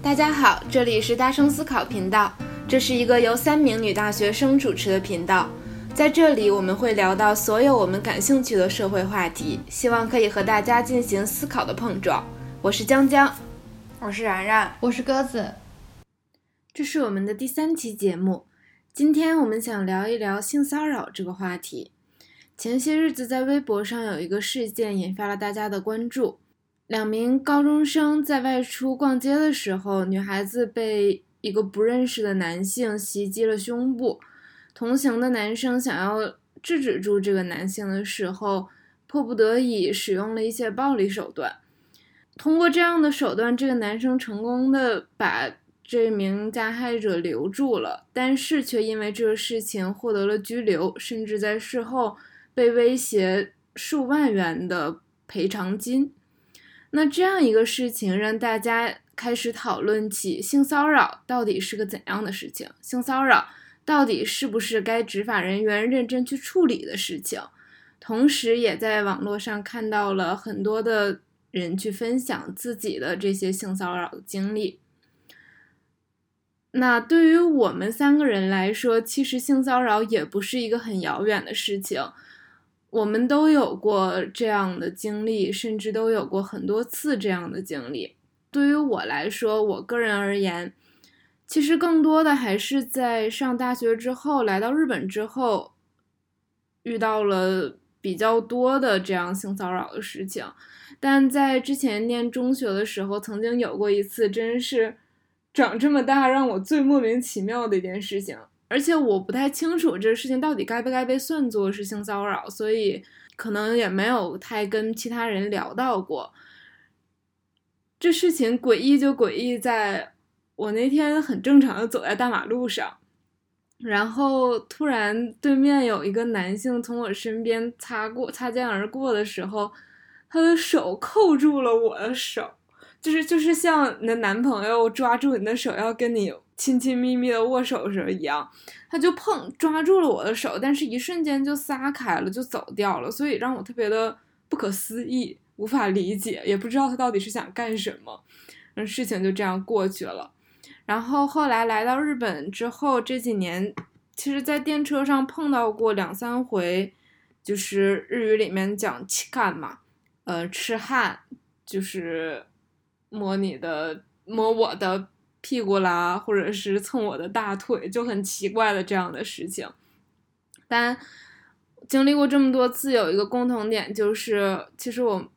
大家好，这里是大声思考频道，这是一个由三名女大学生主持的频道，在这里我们会聊到所有我们感兴趣的社会话题，希望可以和大家进行思考的碰撞。我是江江，我是然然，我是鸽子。这是我们的第三期节目，今天我们想聊一聊性骚扰这个话题。前些日子在微博上有一个事件引发了大家的关注。两名高中生在外出逛街的时候，女孩子被一个不认识的男性袭击了胸部。同行的男生想要制止住这个男性的时候，迫不得已使用了一些暴力手段。通过这样的手段，这个男生成功的把这名加害者留住了，但是却因为这个事情获得了拘留，甚至在事后被威胁数万元的赔偿金。那这样一个事情，让大家开始讨论起性骚扰到底是个怎样的事情？性骚扰到底是不是该执法人员认真去处理的事情？同时，也在网络上看到了很多的人去分享自己的这些性骚扰的经历。那对于我们三个人来说，其实性骚扰也不是一个很遥远的事情。我们都有过这样的经历，甚至都有过很多次这样的经历。对于我来说，我个人而言，其实更多的还是在上大学之后，来到日本之后，遇到了比较多的这样性骚扰的事情。但在之前念中学的时候，曾经有过一次，真是长这么大让我最莫名其妙的一件事情。而且我不太清楚这个事情到底该不该被算作是性骚扰，所以可能也没有太跟其他人聊到过。这事情诡异就诡异在，我那天很正常的走在大马路上，然后突然对面有一个男性从我身边擦过、擦肩而过的时候，他的手扣住了我的手，就是就是像你的男朋友抓住你的手要跟你。亲亲密密的握手时候一样，他就碰抓住了我的手，但是一瞬间就撒开了，就走掉了，所以让我特别的不可思议，无法理解，也不知道他到底是想干什么。那事情就这样过去了。然后后来来到日本之后，这几年其实，在电车上碰到过两三回，就是日语里面讲“气干”嘛，呃，痴汉，就是摸你的，摸我的。屁股啦，或者是蹭我的大腿，就很奇怪的这样的事情。但经历过这么多次，有一个共同点，就是其实我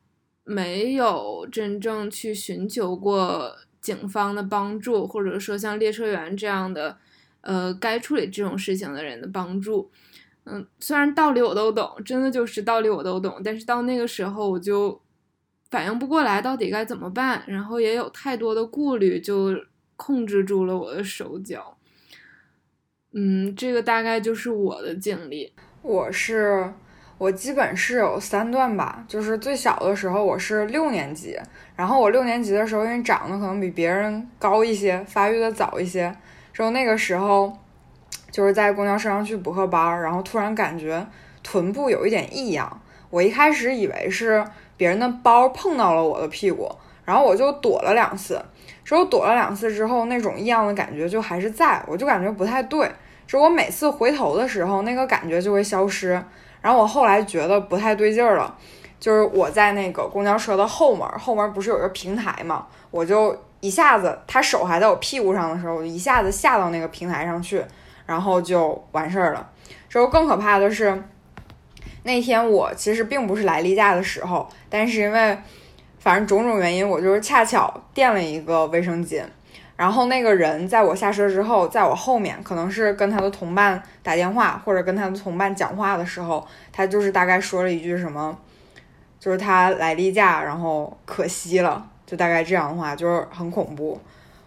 没有真正去寻求过警方的帮助，或者说像列车员这样的，呃，该处理这种事情的人的帮助。嗯，虽然道理我都懂，真的就是道理我都懂，但是到那个时候我就反应不过来到底该怎么办，然后也有太多的顾虑，就。控制住了我的手脚，嗯，这个大概就是我的经历。我是我基本是有三段吧，就是最小的时候我是六年级，然后我六年级的时候因为长得可能比别人高一些，发育的早一些，之后那个时候就是在公交车上去补课班，然后突然感觉臀部有一点异样，我一开始以为是别人的包碰到了我的屁股，然后我就躲了两次。之后躲了两次之后，那种异样的感觉就还是在，我就感觉不太对。就我每次回头的时候，那个感觉就会消失。然后我后来觉得不太对劲儿了，就是我在那个公交车的后门，后门不是有一个平台嘛，我就一下子，他手还在我屁股上的时候，我一下子下到那个平台上去，然后就完事儿了。之后更可怕的是，那天我其实并不是来例假的时候，但是因为。反正种种原因，我就是恰巧垫了一个卫生巾，然后那个人在我下车之后，在我后面，可能是跟他的同伴打电话或者跟他的同伴讲话的时候，他就是大概说了一句什么，就是他来例假，然后可惜了，就大概这样的话，就是很恐怖。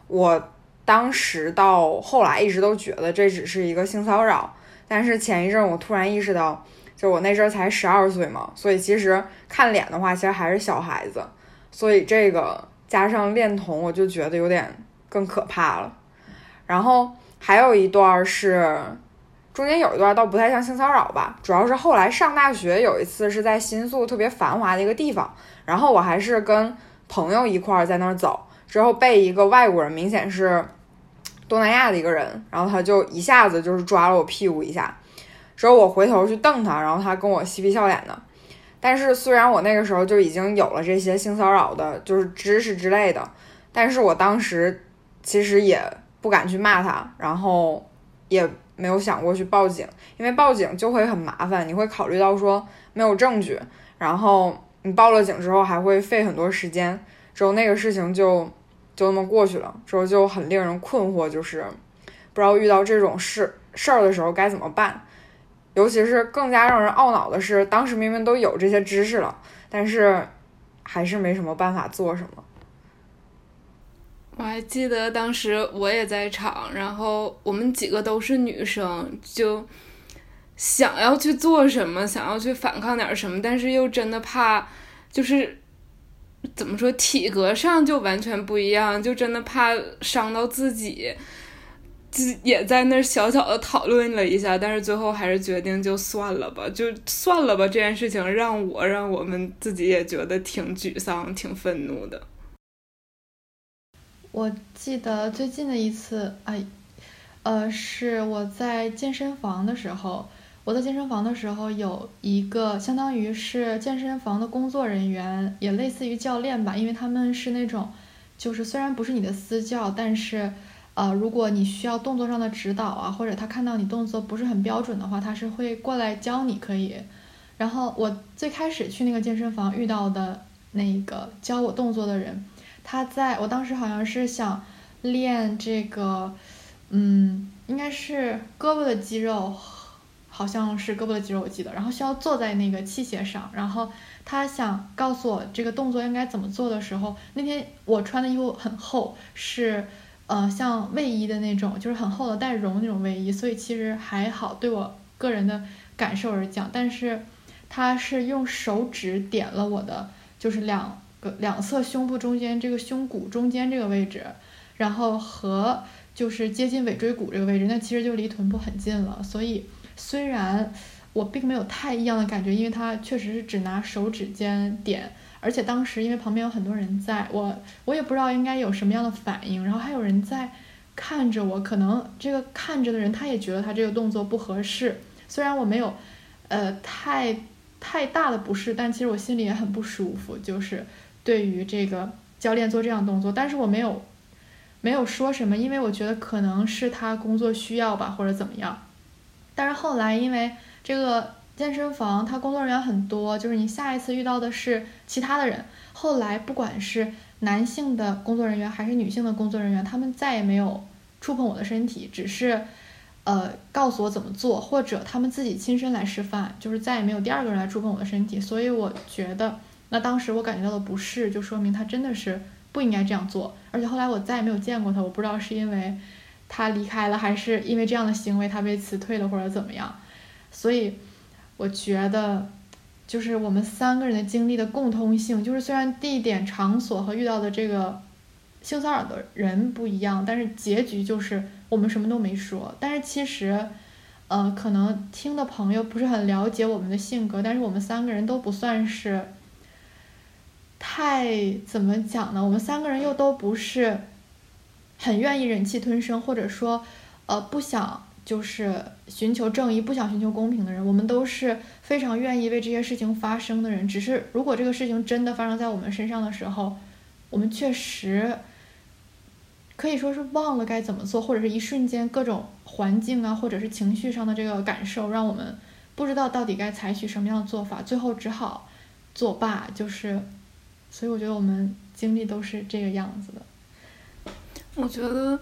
我当时到后来一直都觉得这只是一个性骚扰，但是前一阵我突然意识到，就我那阵才十二岁嘛，所以其实看脸的话，其实还是小孩子。所以这个加上恋童，我就觉得有点更可怕了。然后还有一段是中间有一段倒不太像性骚扰吧，主要是后来上大学有一次是在新宿特别繁华的一个地方，然后我还是跟朋友一块儿在那儿走，之后被一个外国人，明显是东南亚的一个人，然后他就一下子就是抓了我屁股一下，之后我回头去瞪他，然后他跟我嬉皮笑脸的。但是虽然我那个时候就已经有了这些性骚扰的，就是知识之类的，但是我当时其实也不敢去骂他，然后也没有想过去报警，因为报警就会很麻烦，你会考虑到说没有证据，然后你报了警之后还会费很多时间，之后那个事情就就那么过去了，之后就很令人困惑，就是不知道遇到这种事事儿的时候该怎么办。尤其是更加让人懊恼的是，当时明明都有这些知识了，但是还是没什么办法做什么。我还记得当时我也在场，然后我们几个都是女生，就想要去做什么，想要去反抗点什么，但是又真的怕，就是怎么说，体格上就完全不一样，就真的怕伤到自己。就也在那小小的讨论了一下，但是最后还是决定就算了吧，就算了吧。这件事情让我让我们自己也觉得挺沮丧、挺愤怒的。我记得最近的一次，哎，呃，是我在健身房的时候，我在健身房的时候有一个相当于是健身房的工作人员，也类似于教练吧，因为他们是那种，就是虽然不是你的私教，但是。呃，如果你需要动作上的指导啊，或者他看到你动作不是很标准的话，他是会过来教你，可以。然后我最开始去那个健身房遇到的那个教我动作的人，他在我当时好像是想练这个，嗯，应该是胳膊的肌肉，好像是胳膊的肌肉，我记得。然后需要坐在那个器械上，然后他想告诉我这个动作应该怎么做的时候，那天我穿的衣服很厚，是。呃，像卫衣的那种，就是很厚的带绒那种卫衣，所以其实还好，对我个人的感受而讲。但是，他是用手指点了我的，就是两个两侧胸部中间这个胸骨中间这个位置，然后和就是接近尾椎骨这个位置，那其实就离臀部很近了。所以虽然我并没有太异样的感觉，因为他确实是只拿手指尖点。而且当时因为旁边有很多人在，我我也不知道应该有什么样的反应，然后还有人在看着我，可能这个看着的人他也觉得他这个动作不合适，虽然我没有，呃，太太大的不适，但其实我心里也很不舒服，就是对于这个教练做这样动作，但是我没有没有说什么，因为我觉得可能是他工作需要吧，或者怎么样，但是后来因为这个。健身房，他工作人员很多，就是你下一次遇到的是其他的人。后来不管是男性的工作人员还是女性的工作人员，他们再也没有触碰我的身体，只是，呃，告诉我怎么做，或者他们自己亲身来示范，就是再也没有第二个人来触碰我的身体。所以我觉得，那当时我感觉到的不适，就说明他真的是不应该这样做。而且后来我再也没有见过他，我不知道是因为他离开了，还是因为这样的行为他被辞退了，或者怎么样。所以。我觉得，就是我们三个人的经历的共通性，就是虽然地点、场所和遇到的这个性骚扰的人不一样，但是结局就是我们什么都没说。但是其实，呃，可能听的朋友不是很了解我们的性格，但是我们三个人都不算是太怎么讲呢？我们三个人又都不是很愿意忍气吞声，或者说，呃，不想。就是寻求正义、不想寻求公平的人，我们都是非常愿意为这些事情发生的人。只是如果这个事情真的发生在我们身上的时候，我们确实可以说是忘了该怎么做，或者是一瞬间各种环境啊，或者是情绪上的这个感受，让我们不知道到底该采取什么样的做法，最后只好作罢。就是，所以我觉得我们经历都是这个样子的。我觉得。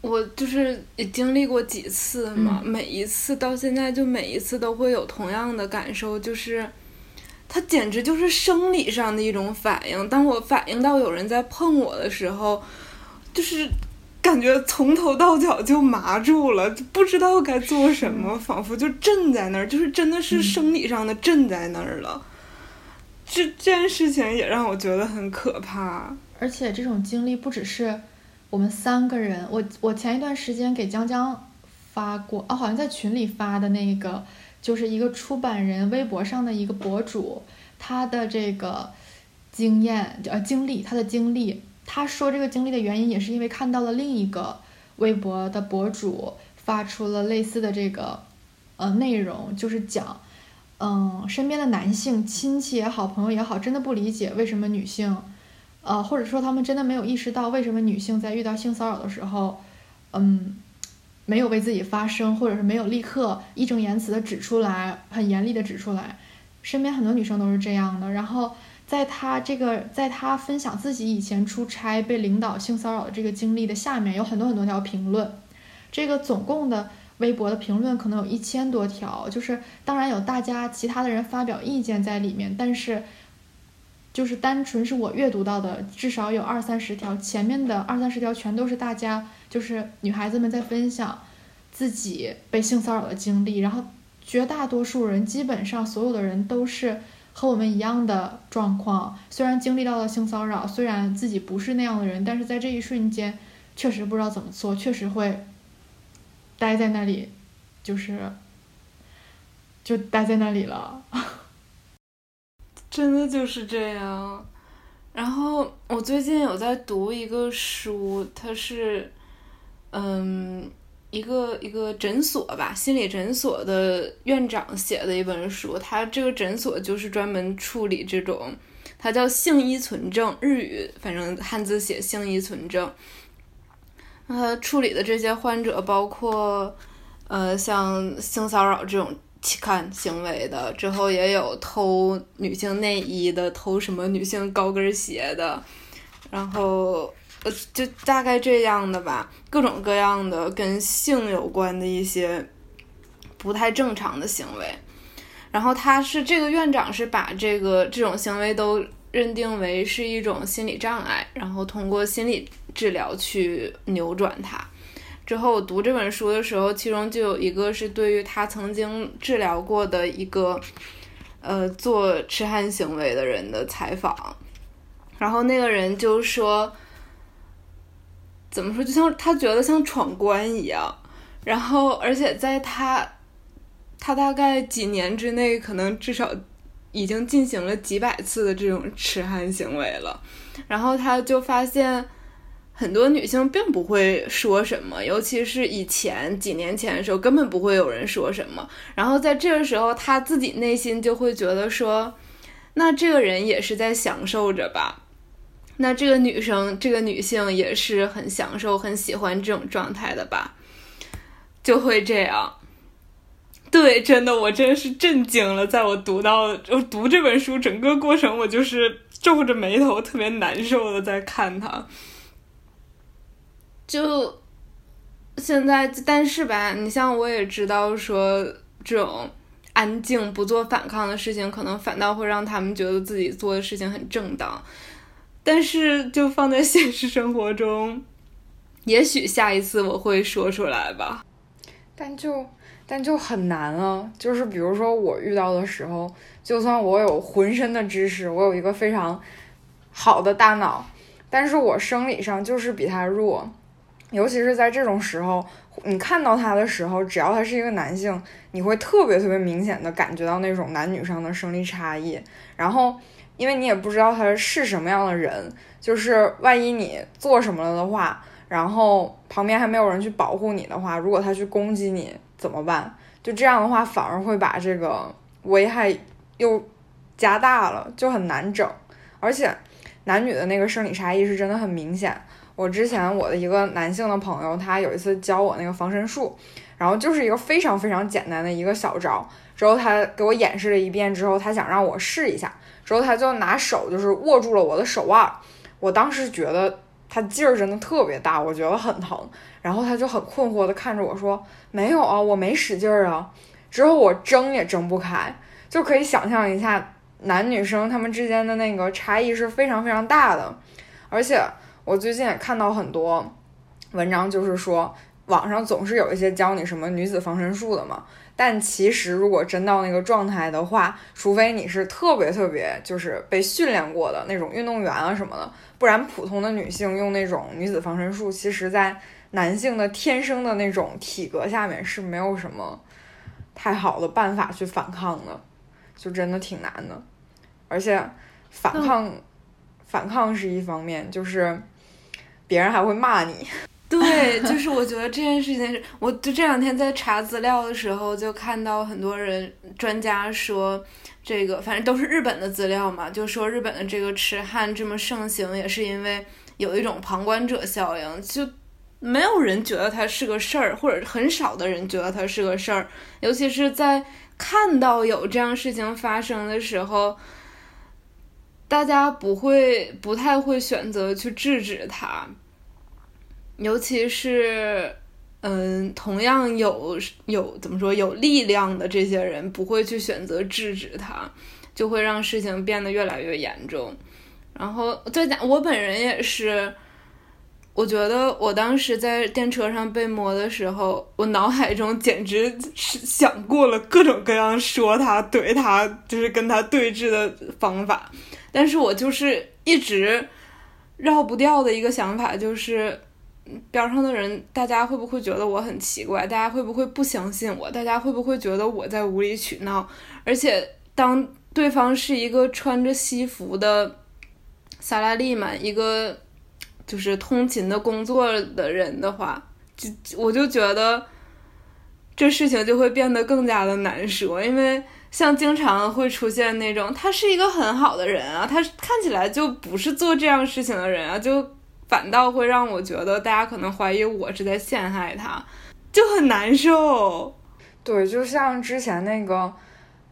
我就是也经历过几次嘛，每一次到现在就每一次都会有同样的感受，就是，它简直就是生理上的一种反应。当我反应到有人在碰我的时候，就是感觉从头到脚就麻住了，不知道该做什么，仿佛就震在那儿，就是真的是生理上的震在那儿了。这这件事情也让我觉得很可怕，而且这种经历不只是。我们三个人，我我前一段时间给江江发过，哦，好像在群里发的那个，就是一个出版人微博上的一个博主，他的这个经验呃经历，他的经历，他说这个经历的原因也是因为看到了另一个微博的博主发出了类似的这个呃内容，就是讲，嗯，身边的男性亲戚也好，朋友也好，真的不理解为什么女性。呃，或者说他们真的没有意识到，为什么女性在遇到性骚扰的时候，嗯，没有为自己发声，或者是没有立刻义正言辞的指出来，很严厉的指出来。身边很多女生都是这样的。然后在她这个，在她分享自己以前出差被领导性骚扰的这个经历的下面，有很多很多条评论。这个总共的微博的评论可能有一千多条，就是当然有大家其他的人发表意见在里面，但是。就是单纯是我阅读到的，至少有二三十条，前面的二三十条全都是大家就是女孩子们在分享自己被性骚扰的经历，然后绝大多数人基本上所有的人都是和我们一样的状况，虽然经历到了性骚扰，虽然自己不是那样的人，但是在这一瞬间确实不知道怎么做，确实会待在那里，就是就待在那里了。真的就是这样，然后我最近有在读一个书，它是，嗯，一个一个诊所吧，心理诊所的院长写的一本书。他这个诊所就是专门处理这种，它叫性依存症，日语反正汉字写性依存症。他处理的这些患者包括，呃，像性骚扰这种。期看行为的之后，也有偷女性内衣的，偷什么女性高跟鞋的，然后呃，就大概这样的吧，各种各样的跟性有关的一些不太正常的行为。然后他是这个院长，是把这个这种行为都认定为是一种心理障碍，然后通过心理治疗去扭转它。之后我读这本书的时候，其中就有一个是对于他曾经治疗过的一个，呃，做痴汉行为的人的采访，然后那个人就说，怎么说，就像他觉得像闯关一样，然后而且在他，他大概几年之内，可能至少已经进行了几百次的这种痴汉行为了，然后他就发现。很多女性并不会说什么，尤其是以前几年前的时候，根本不会有人说什么。然后在这个时候，她自己内心就会觉得说，那这个人也是在享受着吧？那这个女生，这个女性也是很享受、很喜欢这种状态的吧？就会这样。对，真的，我真是震惊了。在我读到就读这本书整个过程，我就是皱着眉头，特别难受的在看它。就现在，但是吧，你像我也知道，说这种安静不做反抗的事情，可能反倒会让他们觉得自己做的事情很正当。但是，就放在现实生活中，也许下一次我会说出来吧。但就但就很难啊！就是比如说我遇到的时候，就算我有浑身的知识，我有一个非常好的大脑，但是我生理上就是比他弱。尤其是在这种时候，你看到他的时候，只要他是一个男性，你会特别特别明显的感觉到那种男女上的生理差异。然后，因为你也不知道他是什么样的人，就是万一你做什么了的话，然后旁边还没有人去保护你的话，如果他去攻击你怎么办？就这样的话，反而会把这个危害又加大了，就很难整。而且，男女的那个生理差异是真的很明显。我之前我的一个男性的朋友，他有一次教我那个防身术，然后就是一个非常非常简单的一个小招。之后他给我演示了一遍之后，他想让我试一下。之后他就拿手就是握住了我的手腕，我当时觉得他劲儿真的特别大，我觉得很疼。然后他就很困惑的看着我说：“没有啊，我没使劲儿啊。”之后我睁也睁不开，就可以想象一下男女生他们之间的那个差异是非常非常大的，而且。我最近也看到很多文章，就是说网上总是有一些教你什么女子防身术的嘛。但其实如果真到那个状态的话，除非你是特别特别就是被训练过的那种运动员啊什么的，不然普通的女性用那种女子防身术，其实在男性的天生的那种体格下面是没有什么太好的办法去反抗的，就真的挺难的。而且反抗反抗是一方面，就是别人还会骂你。对，就是我觉得这件事情是，我就这两天在查资料的时候，就看到很多人专家说，这个反正都是日本的资料嘛，就说日本的这个痴汉这么盛行，也是因为有一种旁观者效应，就没有人觉得它是个事儿，或者很少的人觉得它是个事儿，尤其是在看到有这样事情发生的时候，大家不会不太会选择去制止他。尤其是，嗯，同样有有怎么说有力量的这些人，不会去选择制止他，就会让事情变得越来越严重。然后再讲，我本人也是，我觉得我当时在电车上被摸的时候，我脑海中简直是想过了各种各样说他、怼他，就是跟他对峙的方法。但是我就是一直绕不掉的一个想法，就是。边上的人，大家会不会觉得我很奇怪？大家会不会不相信我？大家会不会觉得我在无理取闹？而且，当对方是一个穿着西服的萨拉丽曼，一个就是通勤的工作的人的话，就我就觉得这事情就会变得更加的难说。因为像经常会出现那种，他是一个很好的人啊，他看起来就不是做这样事情的人啊，就。反倒会让我觉得大家可能怀疑我是在陷害他，就很难受。对，就像之前那个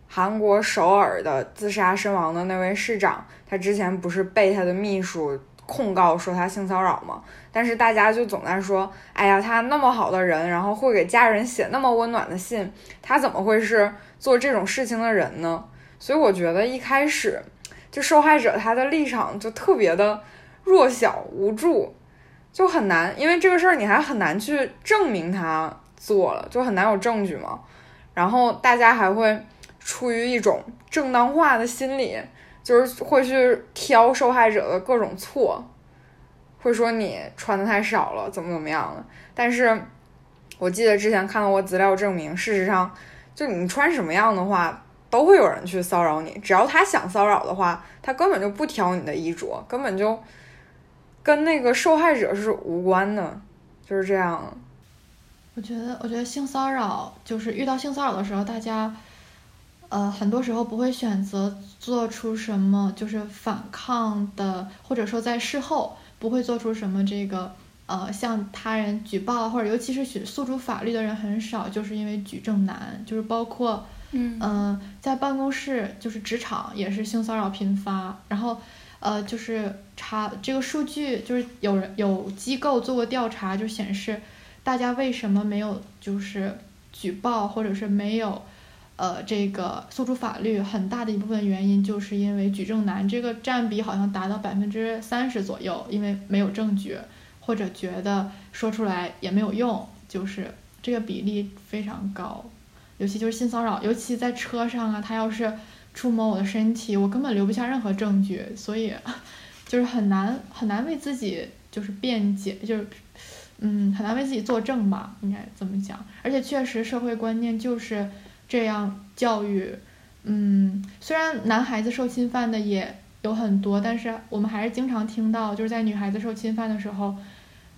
韩国首尔的自杀身亡的那位市长，他之前不是被他的秘书控告说他性骚扰吗？但是大家就总在说，哎呀，他那么好的人，然后会给家人写那么温暖的信，他怎么会是做这种事情的人呢？所以我觉得一开始就受害者他的立场就特别的。弱小无助，就很难，因为这个事儿你还很难去证明他做了，就很难有证据嘛。然后大家还会出于一种正当化的心理，就是会去挑受害者的各种错，会说你穿的太少了，怎么怎么样的。但是我记得之前看到过资料证明，事实上，就你穿什么样的话，都会有人去骚扰你。只要他想骚扰的话，他根本就不挑你的衣着，根本就。跟那个受害者是无关的，就是这样。我觉得，我觉得性骚扰就是遇到性骚扰的时候，大家，呃，很多时候不会选择做出什么就是反抗的，或者说在事后不会做出什么这个呃向他人举报，或者尤其是去诉诸法律的人很少，就是因为举证难，就是包括嗯在办公室就是职场也是性骚扰频发，然后。呃，就是查这个数据，就是有人有机构做过调查，就显示大家为什么没有就是举报，或者是没有呃这个诉诸法律，很大的一部分原因就是因为举证难，这个占比好像达到百分之三十左右，因为没有证据，或者觉得说出来也没有用，就是这个比例非常高，尤其就是性骚扰，尤其在车上啊，他要是。触摸我的身体，我根本留不下任何证据，所以 就是很难很难为自己就是辩解，就是嗯很难为自己作证吧，应该这么讲。而且确实社会观念就是这样教育，嗯，虽然男孩子受侵犯的也有很多，但是我们还是经常听到，就是在女孩子受侵犯的时候，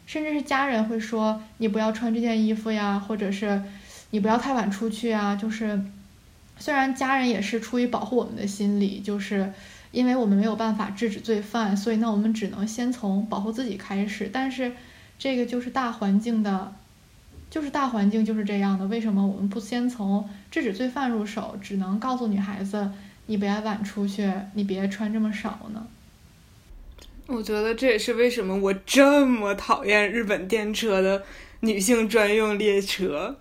甚至是家人会说你不要穿这件衣服呀，或者是你不要太晚出去啊，就是。虽然家人也是出于保护我们的心理，就是因为我们没有办法制止罪犯，所以那我们只能先从保护自己开始。但是，这个就是大环境的，就是大环境就是这样的。为什么我们不先从制止罪犯入手，只能告诉女孩子你别晚出去，你别穿这么少呢？我觉得这也是为什么我这么讨厌日本电车的女性专用列车。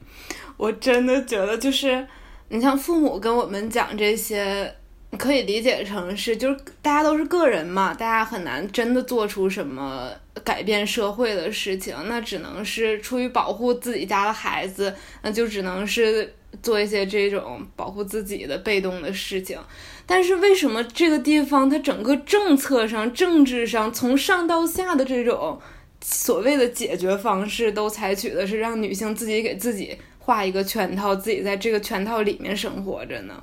我真的觉得就是。你像父母跟我们讲这些，可以理解成是，就是大家都是个人嘛，大家很难真的做出什么改变社会的事情，那只能是出于保护自己家的孩子，那就只能是做一些这种保护自己的被动的事情。但是为什么这个地方它整个政策上、政治上从上到下的这种所谓的解决方式都采取的是让女性自己给自己画一个圈套，自己在这个圈套里面生活着呢？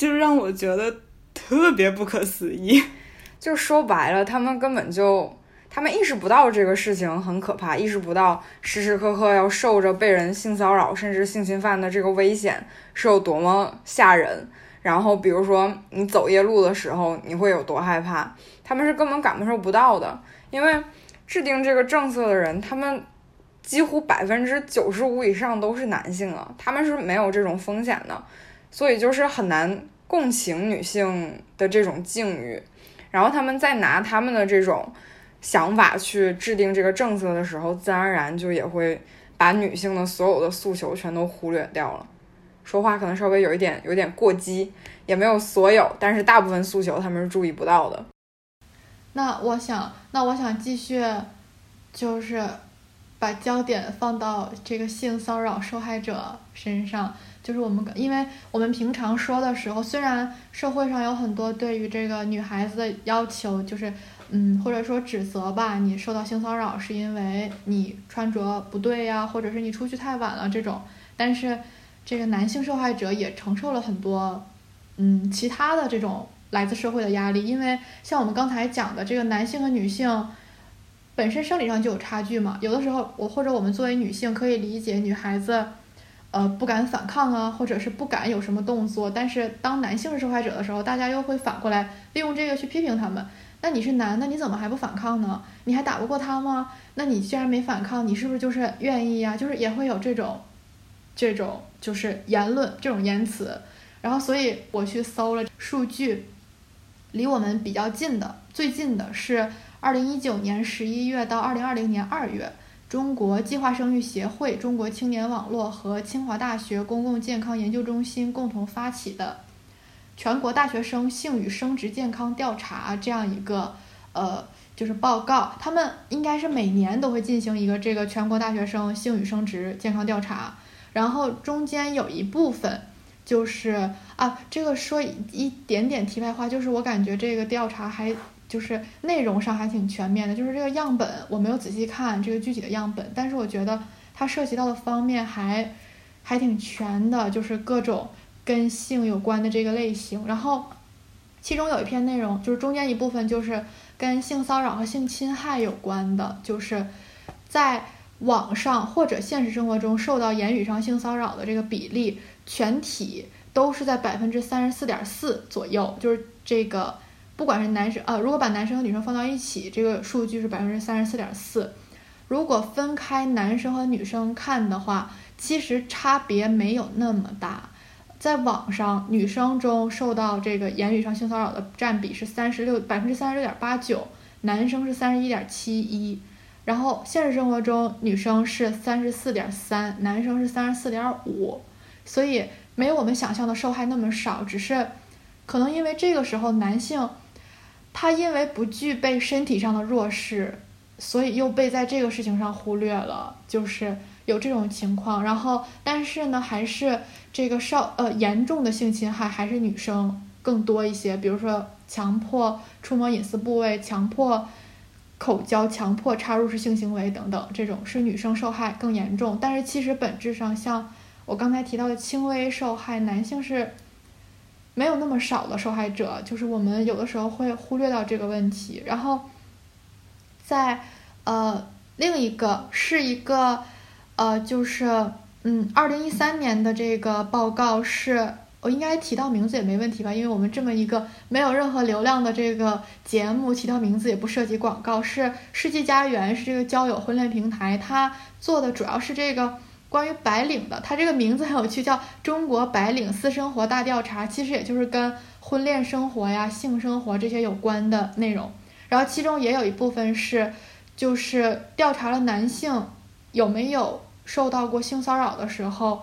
就让我觉得特别不可思议。就说白了，他们根本就他们意识不到这个事情很可怕，意识不到时时刻刻要受着被人性骚扰甚至性侵犯的这个危险是有多么吓人。然后，比如说你走夜路的时候，你会有多害怕？他们是根本感受不到的，因为制定这个政策的人，他们几乎百分之九十五以上都是男性啊，他们是没有这种风险的，所以就是很难共情女性的这种境遇。然后他们在拿他们的这种想法去制定这个政策的时候，自然而然就也会把女性的所有的诉求全都忽略掉了。说话可能稍微有一点有点过激，也没有所有，但是大部分诉求他们是注意不到的。那我想，那我想继续，就是把焦点放到这个性骚扰受害者身上。就是我们，因为我们平常说的时候，虽然社会上有很多对于这个女孩子的要求，就是嗯，或者说指责吧，你受到性骚扰是因为你穿着不对呀，或者是你出去太晚了这种，但是。这个男性受害者也承受了很多，嗯，其他的这种来自社会的压力，因为像我们刚才讲的，这个男性和女性本身生理上就有差距嘛。有的时候，我或者我们作为女性可以理解女孩子，呃，不敢反抗啊，或者是不敢有什么动作。但是当男性受害者的时候，大家又会反过来利用这个去批评他们。那你是男的，你怎么还不反抗呢？你还打不过他吗？那你既然没反抗，你是不是就是愿意呀？就是也会有这种。这种就是言论，这种言辞，然后所以我去搜了数据，离我们比较近的，最近的是二零一九年十一月到二零二零年二月，中国计划生育协会、中国青年网络和清华大学公共健康研究中心共同发起的全国大学生性与生殖健康调查这样一个呃就是报告，他们应该是每年都会进行一个这个全国大学生性与生殖健康调查。然后中间有一部分，就是啊，这个说一点点题外话，就是我感觉这个调查还就是内容上还挺全面的，就是这个样本我没有仔细看这个具体的样本，但是我觉得它涉及到的方面还还挺全的，就是各种跟性有关的这个类型。然后其中有一篇内容，就是中间一部分就是跟性骚扰和性侵害有关的，就是在。网上或者现实生活中受到言语上性骚扰的这个比例，全体都是在百分之三十四点四左右。就是这个，不管是男生，啊，如果把男生和女生放到一起，这个数据是百分之三十四点四。如果分开男生和女生看的话，其实差别没有那么大。在网上，女生中受到这个言语上性骚扰的占比是三十六百分之三十六点八九，男生是三十一点七一。然后现实生活中，女生是三十四点三，男生是三十四点五，所以没有我们想象的受害那么少，只是可能因为这个时候男性他因为不具备身体上的弱势，所以又被在这个事情上忽略了，就是有这种情况。然后但是呢，还是这个少呃严重的性侵害还是女生更多一些，比如说强迫触摸隐私部位，强迫。口交、强迫插入式性行为等等，这种是女生受害更严重。但是其实本质上，像我刚才提到的轻微受害，男性是没有那么少的受害者。就是我们有的时候会忽略到这个问题。然后，在呃另一个是一个呃就是嗯二零一三年的这个报告是。我应该提到名字也没问题吧？因为我们这么一个没有任何流量的这个节目，提到名字也不涉及广告。是世纪佳缘，是这个交友婚恋平台，它做的主要是这个关于白领的。它这个名字很有趣，叫《中国白领私生活大调查》，其实也就是跟婚恋生活呀、性生活这些有关的内容。然后其中也有一部分是，就是调查了男性有没有受到过性骚扰的时候。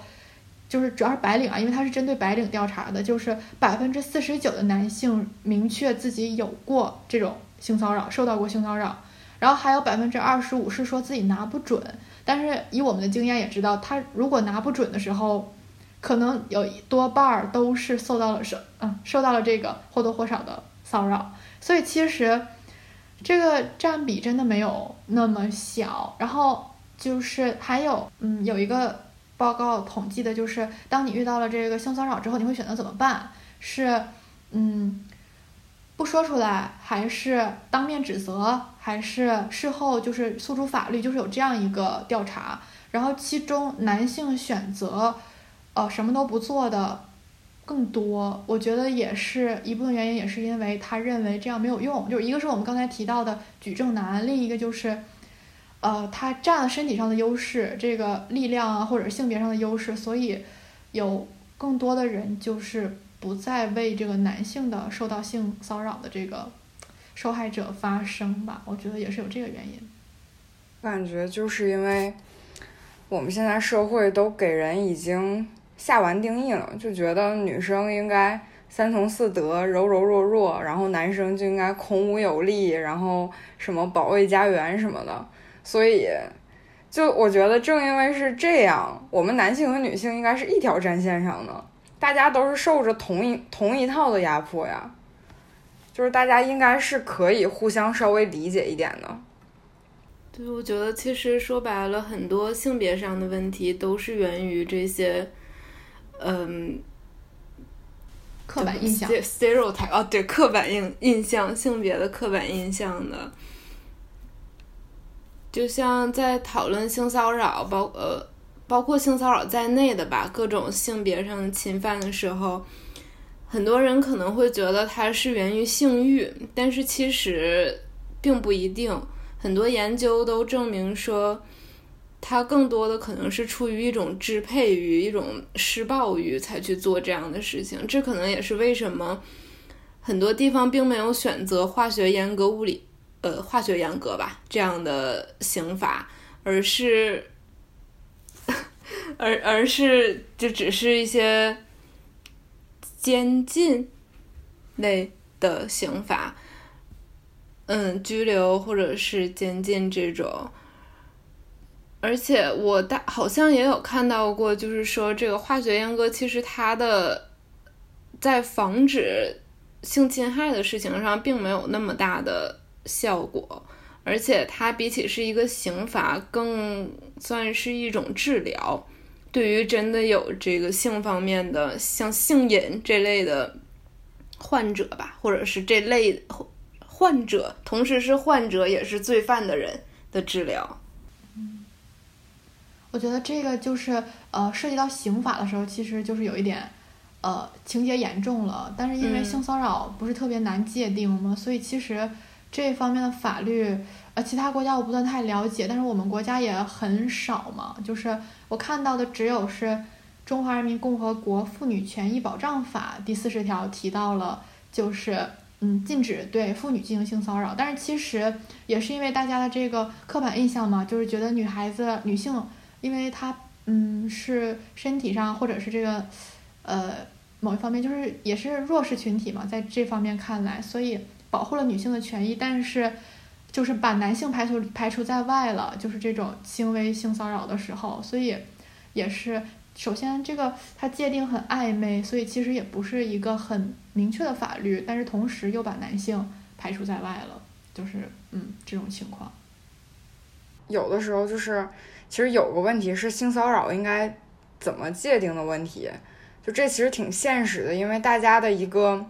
就是主要是白领啊，因为它是针对白领调查的，就是百分之四十九的男性明确自己有过这种性骚扰，受到过性骚扰，然后还有百分之二十五是说自己拿不准，但是以我们的经验也知道，他如果拿不准的时候，可能有一多半儿都是受到了受嗯受到了这个或多或少的骚扰，所以其实这个占比真的没有那么小。然后就是还有，嗯，有一个报告统计的就是，当你遇到了这个性骚扰之后，你会选择怎么办？是，嗯，不说出来，还是当面指责，还是事后就是诉诸法律？就是有这样一个调查。然后其中男性选择，呃，什么都不做的。更多，我觉得也是一部分原因，也是因为他认为这样没有用。就是一个是我们刚才提到的举证难，另一个就是，呃，他占了身体上的优势，这个力量啊，或者性别上的优势，所以有更多的人就是不再为这个男性的受到性骚扰的这个受害者发声吧。我觉得也是有这个原因。感觉就是因为我们现在社会都给人已经。下完定义了，就觉得女生应该三从四德，柔柔弱弱，然后男生就应该孔武有力，然后什么保卫家园什么的。所以，就我觉得正因为是这样，我们男性和女性应该是一条战线上的，大家都是受着同一同一套的压迫呀。就是大家应该是可以互相稍微理解一点的。对，我觉得其实说白了，很多性别上的问题都是源于这些。嗯，刻板印象，stereotype 啊，对，刻板印印象，性别的刻板印象的，就像在讨论性骚扰，包呃，包括性骚扰在内的吧，各种性别上的侵犯的时候，很多人可能会觉得它是源于性欲，但是其实并不一定，很多研究都证明说。它更多的可能是出于一种支配欲、一种施暴欲才去做这样的事情。这可能也是为什么很多地方并没有选择化学严格、物理呃化学严格吧这样的刑法，而是 而而是就只是一些监禁类的刑罚，嗯，拘留或者是监禁这种。而且我大好像也有看到过，就是说这个化学阉割其实它的在防止性侵害的事情上并没有那么大的效果，而且它比起是一个刑罚，更算是一种治疗。对于真的有这个性方面的像性瘾这类的患者吧，或者是这类患者，同时是患者也是罪犯的人的治疗。我觉得这个就是呃，涉及到刑法的时候，其实就是有一点，呃，情节严重了。但是因为性骚扰不是特别难界定嘛，所以其实这方面的法律，呃，其他国家我不算太了解，但是我们国家也很少嘛。就是我看到的只有是《中华人民共和国妇女权益保障法》第四十条提到了，就是嗯，禁止对妇女进行性骚扰。但是其实也是因为大家的这个刻板印象嘛，就是觉得女孩子、女性。因为她嗯是身体上或者是这个呃某一方面就是也是弱势群体嘛，在这方面看来，所以保护了女性的权益，但是就是把男性排除排除在外了，就是这种轻微性骚扰的时候，所以也是首先这个它界定很暧昧，所以其实也不是一个很明确的法律，但是同时又把男性排除在外了，就是嗯这种情况，有的时候就是。其实有个问题是性骚扰应该怎么界定的问题，就这其实挺现实的，因为大家的一个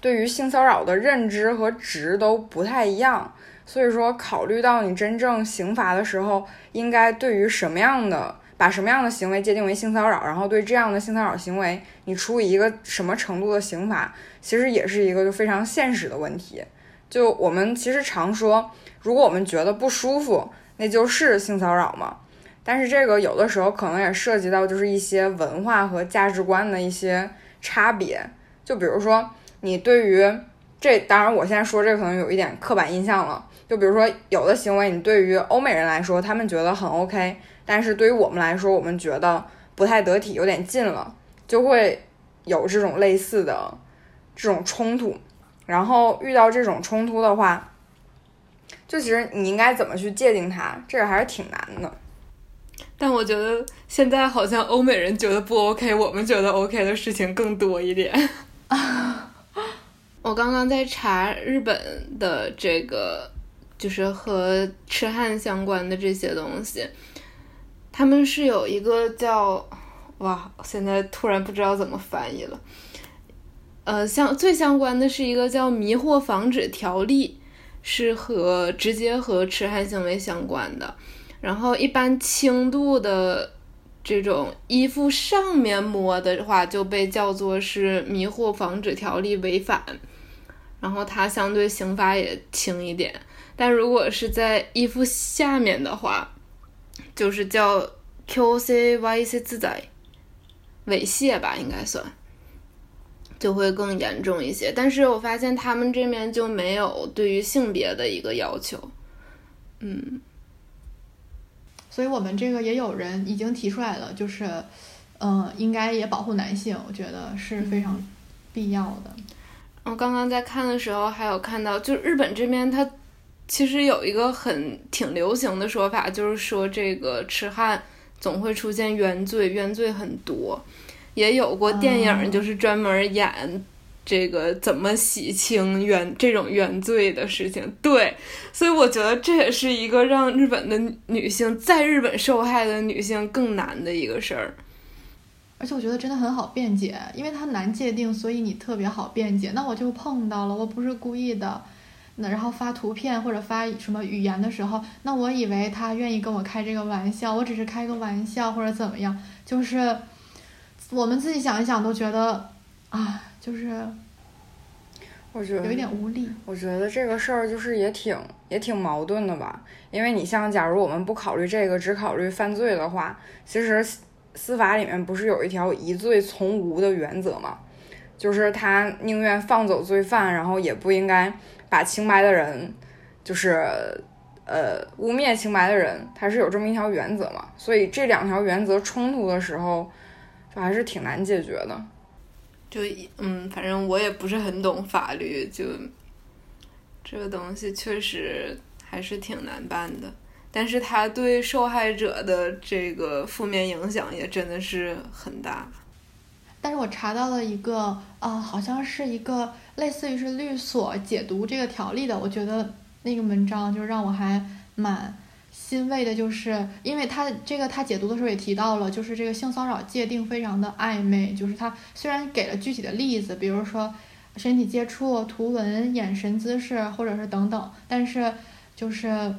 对于性骚扰的认知和值都不太一样，所以说考虑到你真正刑罚的时候，应该对于什么样的把什么样的行为界定为性骚扰，然后对这样的性骚扰行为你处以一个什么程度的刑罚，其实也是一个就非常现实的问题。就我们其实常说，如果我们觉得不舒服。那就是性骚扰嘛，但是这个有的时候可能也涉及到就是一些文化和价值观的一些差别，就比如说你对于这，当然我现在说这可能有一点刻板印象了，就比如说有的行为你对于欧美人来说他们觉得很 OK，但是对于我们来说我们觉得不太得体，有点近了，就会有这种类似的这种冲突，然后遇到这种冲突的话。就其实你应该怎么去界定它，这个还是挺难的。但我觉得现在好像欧美人觉得不 OK，我们觉得 OK 的事情更多一点。我刚刚在查日本的这个，就是和痴汉相关的这些东西，他们是有一个叫哇，现在突然不知道怎么翻译了。呃，相最相关的是一个叫《迷惑防止条例》，是和直接和痴汉行为相关的。然后一般轻度的这种衣服上面摸的话，就被叫做是迷惑防止条例违反。然后它相对刑罚也轻一点。但如果是在衣服下面的话，就是叫 Q C Y C 自在猥亵吧，应该算。就会更严重一些，但是我发现他们这边就没有对于性别的一个要求，嗯，所以我们这个也有人已经提出来了，就是，嗯，应该也保护男性，我觉得是非常必要的。我刚刚在看的时候，还有看到，就日本这边，它其实有一个很挺流行的说法，就是说这个痴汉总会出现原罪，原罪很多。也有过电影，就是专门演这个怎么洗清原这种原罪的事情。对，所以我觉得这也是一个让日本的女性在日本受害的女性更难的一个事儿。而且我觉得真的很好辩解，因为它难界定，所以你特别好辩解。那我就碰到了，我不是故意的，那然后发图片或者发什么语言的时候，那我以为他愿意跟我开这个玩笑，我只是开个玩笑或者怎么样，就是。我们自己想一想都觉得，啊，就是，我觉得有一点无力。我觉得这个事儿就是也挺也挺矛盾的吧，因为你像假如我们不考虑这个，只考虑犯罪的话，其实司法里面不是有一条疑罪从无的原则吗？就是他宁愿放走罪犯，然后也不应该把清白的人，就是呃污蔑清白的人，他是有这么一条原则嘛？所以这两条原则冲突的时候。就还是挺难解决的，就嗯，反正我也不是很懂法律，就这个东西确实还是挺难办的。但是它对受害者的这个负面影响也真的是很大。但是我查到了一个啊，好像是一个类似于是律所解读这个条例的，我觉得那个文章就让我还蛮。欣慰的就是，因为他这个他解读的时候也提到了，就是这个性骚扰界定非常的暧昧，就是他虽然给了具体的例子，比如说身体接触、图文、眼神、姿势，或者是等等，但是就是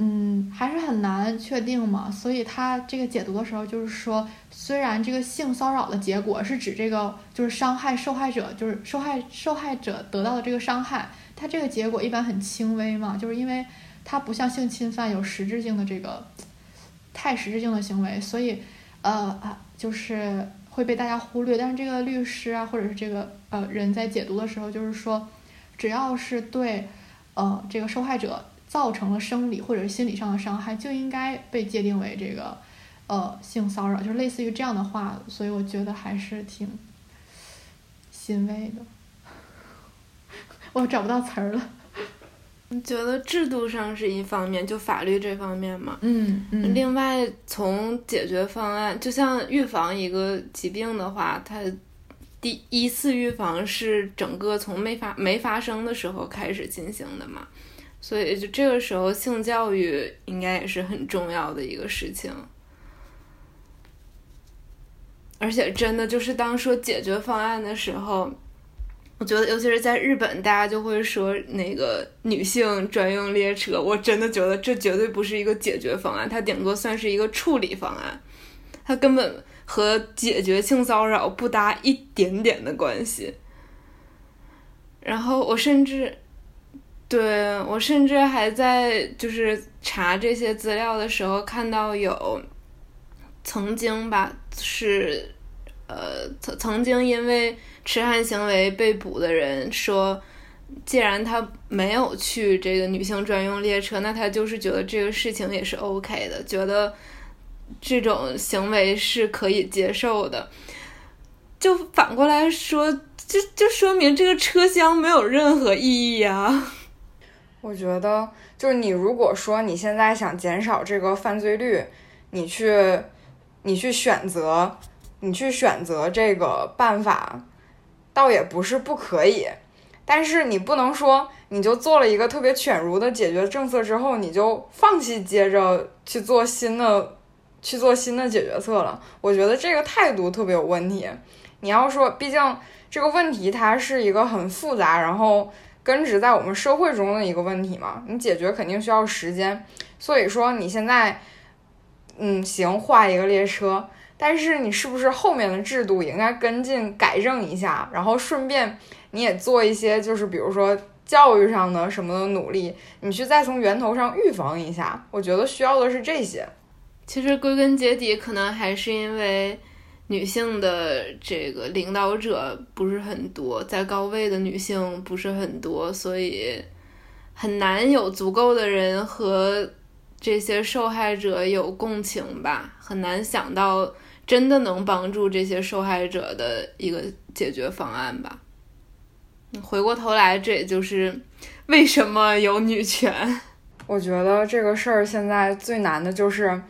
嗯还是很难确定嘛。所以他这个解读的时候就是说，虽然这个性骚扰的结果是指这个就是伤害受害者，就是受害受害者得到的这个伤害，他这个结果一般很轻微嘛，就是因为。它不像性侵犯有实质性的这个太实质性的行为，所以呃啊就是会被大家忽略。但是这个律师啊，或者是这个呃人在解读的时候，就是说，只要是对呃这个受害者造成了生理或者是心理上的伤害，就应该被界定为这个呃性骚扰，就是类似于这样的话。所以我觉得还是挺欣慰的。我找不到词儿了。你觉得制度上是一方面，就法律这方面嘛？嗯嗯。另外，从解决方案，就像预防一个疾病的话，它第一次预防是整个从没发没发生的时候开始进行的嘛？所以，就这个时候，性教育应该也是很重要的一个事情。而且，真的就是当说解决方案的时候。我觉得，尤其是在日本，大家就会说那个女性专用列车。我真的觉得这绝对不是一个解决方案，它顶多算是一个处理方案，它根本和解决性骚扰不搭一点点的关系。然后我甚至，对我甚至还在就是查这些资料的时候看到有曾经吧，是呃曾曾经因为。痴汉行为被捕的人说：“既然他没有去这个女性专用列车，那他就是觉得这个事情也是 OK 的，觉得这种行为是可以接受的。就反过来说，就就说明这个车厢没有任何意义啊。我觉得，就是你如果说你现在想减少这个犯罪率，你去你去选择你去选择这个办法。”倒也不是不可以，但是你不能说你就做了一个特别犬儒的解决政策之后，你就放弃接着去做新的去做新的解决策了。我觉得这个态度特别有问题。你要说，毕竟这个问题它是一个很复杂，然后根植在我们社会中的一个问题嘛，你解决肯定需要时间。所以说你现在，嗯，行，画一个列车，但是你是不是后面的制度也应该跟进改正一下，然后顺便你也做一些，就是比如说教育上的什么的努力，你去再从源头上预防一下。我觉得需要的是这些。其实归根结底，可能还是因为。女性的这个领导者不是很多，在高位的女性不是很多，所以很难有足够的人和这些受害者有共情吧，很难想到真的能帮助这些受害者的一个解决方案吧。回过头来，这也就是 为什么有女权。我觉得这个事儿现在最难的就是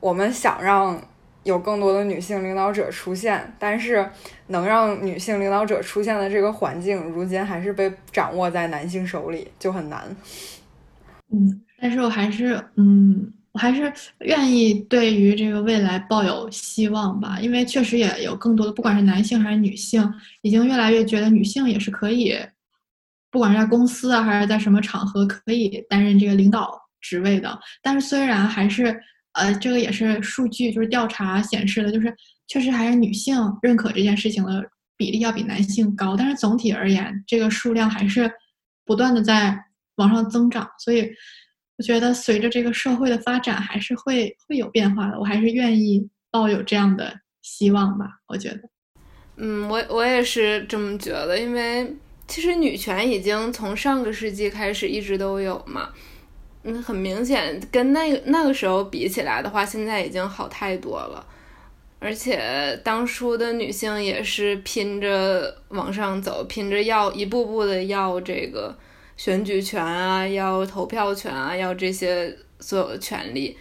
我们想让。有更多的女性领导者出现，但是能让女性领导者出现的这个环境，如今还是被掌握在男性手里，就很难。嗯，但是我还是，嗯，我还是愿意对于这个未来抱有希望吧，因为确实也有更多的，不管是男性还是女性，已经越来越觉得女性也是可以，不管是在公司啊，还是在什么场合，可以担任这个领导职位的。但是虽然还是。呃，这个也是数据，就是调查显示的，就是确实还是女性认可这件事情的比例要比男性高，但是总体而言，这个数量还是不断的在往上增长，所以我觉得随着这个社会的发展，还是会会有变化的。我还是愿意抱有这样的希望吧。我觉得，嗯，我我也是这么觉得，因为其实女权已经从上个世纪开始一直都有嘛。嗯，很明显，跟那个那个时候比起来的话，现在已经好太多了。而且当初的女性也是拼着往上走，拼着要一步步的要这个选举权啊，要投票权啊，要这些所有的权利。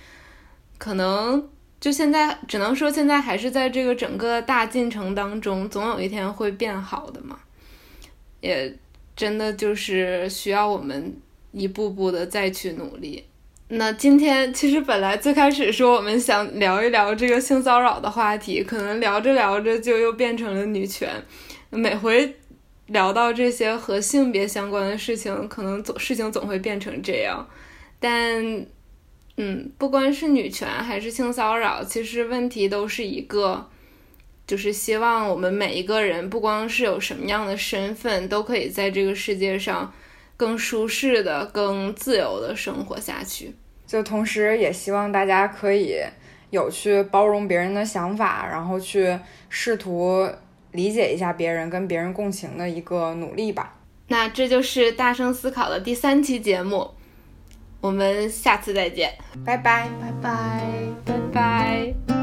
可能就现在只能说，现在还是在这个整个大进程当中，总有一天会变好的嘛。也真的就是需要我们。一步步的再去努力。那今天其实本来最开始说我们想聊一聊这个性骚扰的话题，可能聊着聊着就又变成了女权。每回聊到这些和性别相关的事情，可能总事情总会变成这样。但，嗯，不管是女权还是性骚扰，其实问题都是一个，就是希望我们每一个人，不光是有什么样的身份，都可以在这个世界上。更舒适的、更自由的生活下去，就同时也希望大家可以有去包容别人的想法，然后去试图理解一下别人，跟别人共情的一个努力吧。那这就是大声思考的第三期节目，我们下次再见，拜拜，拜拜，拜拜。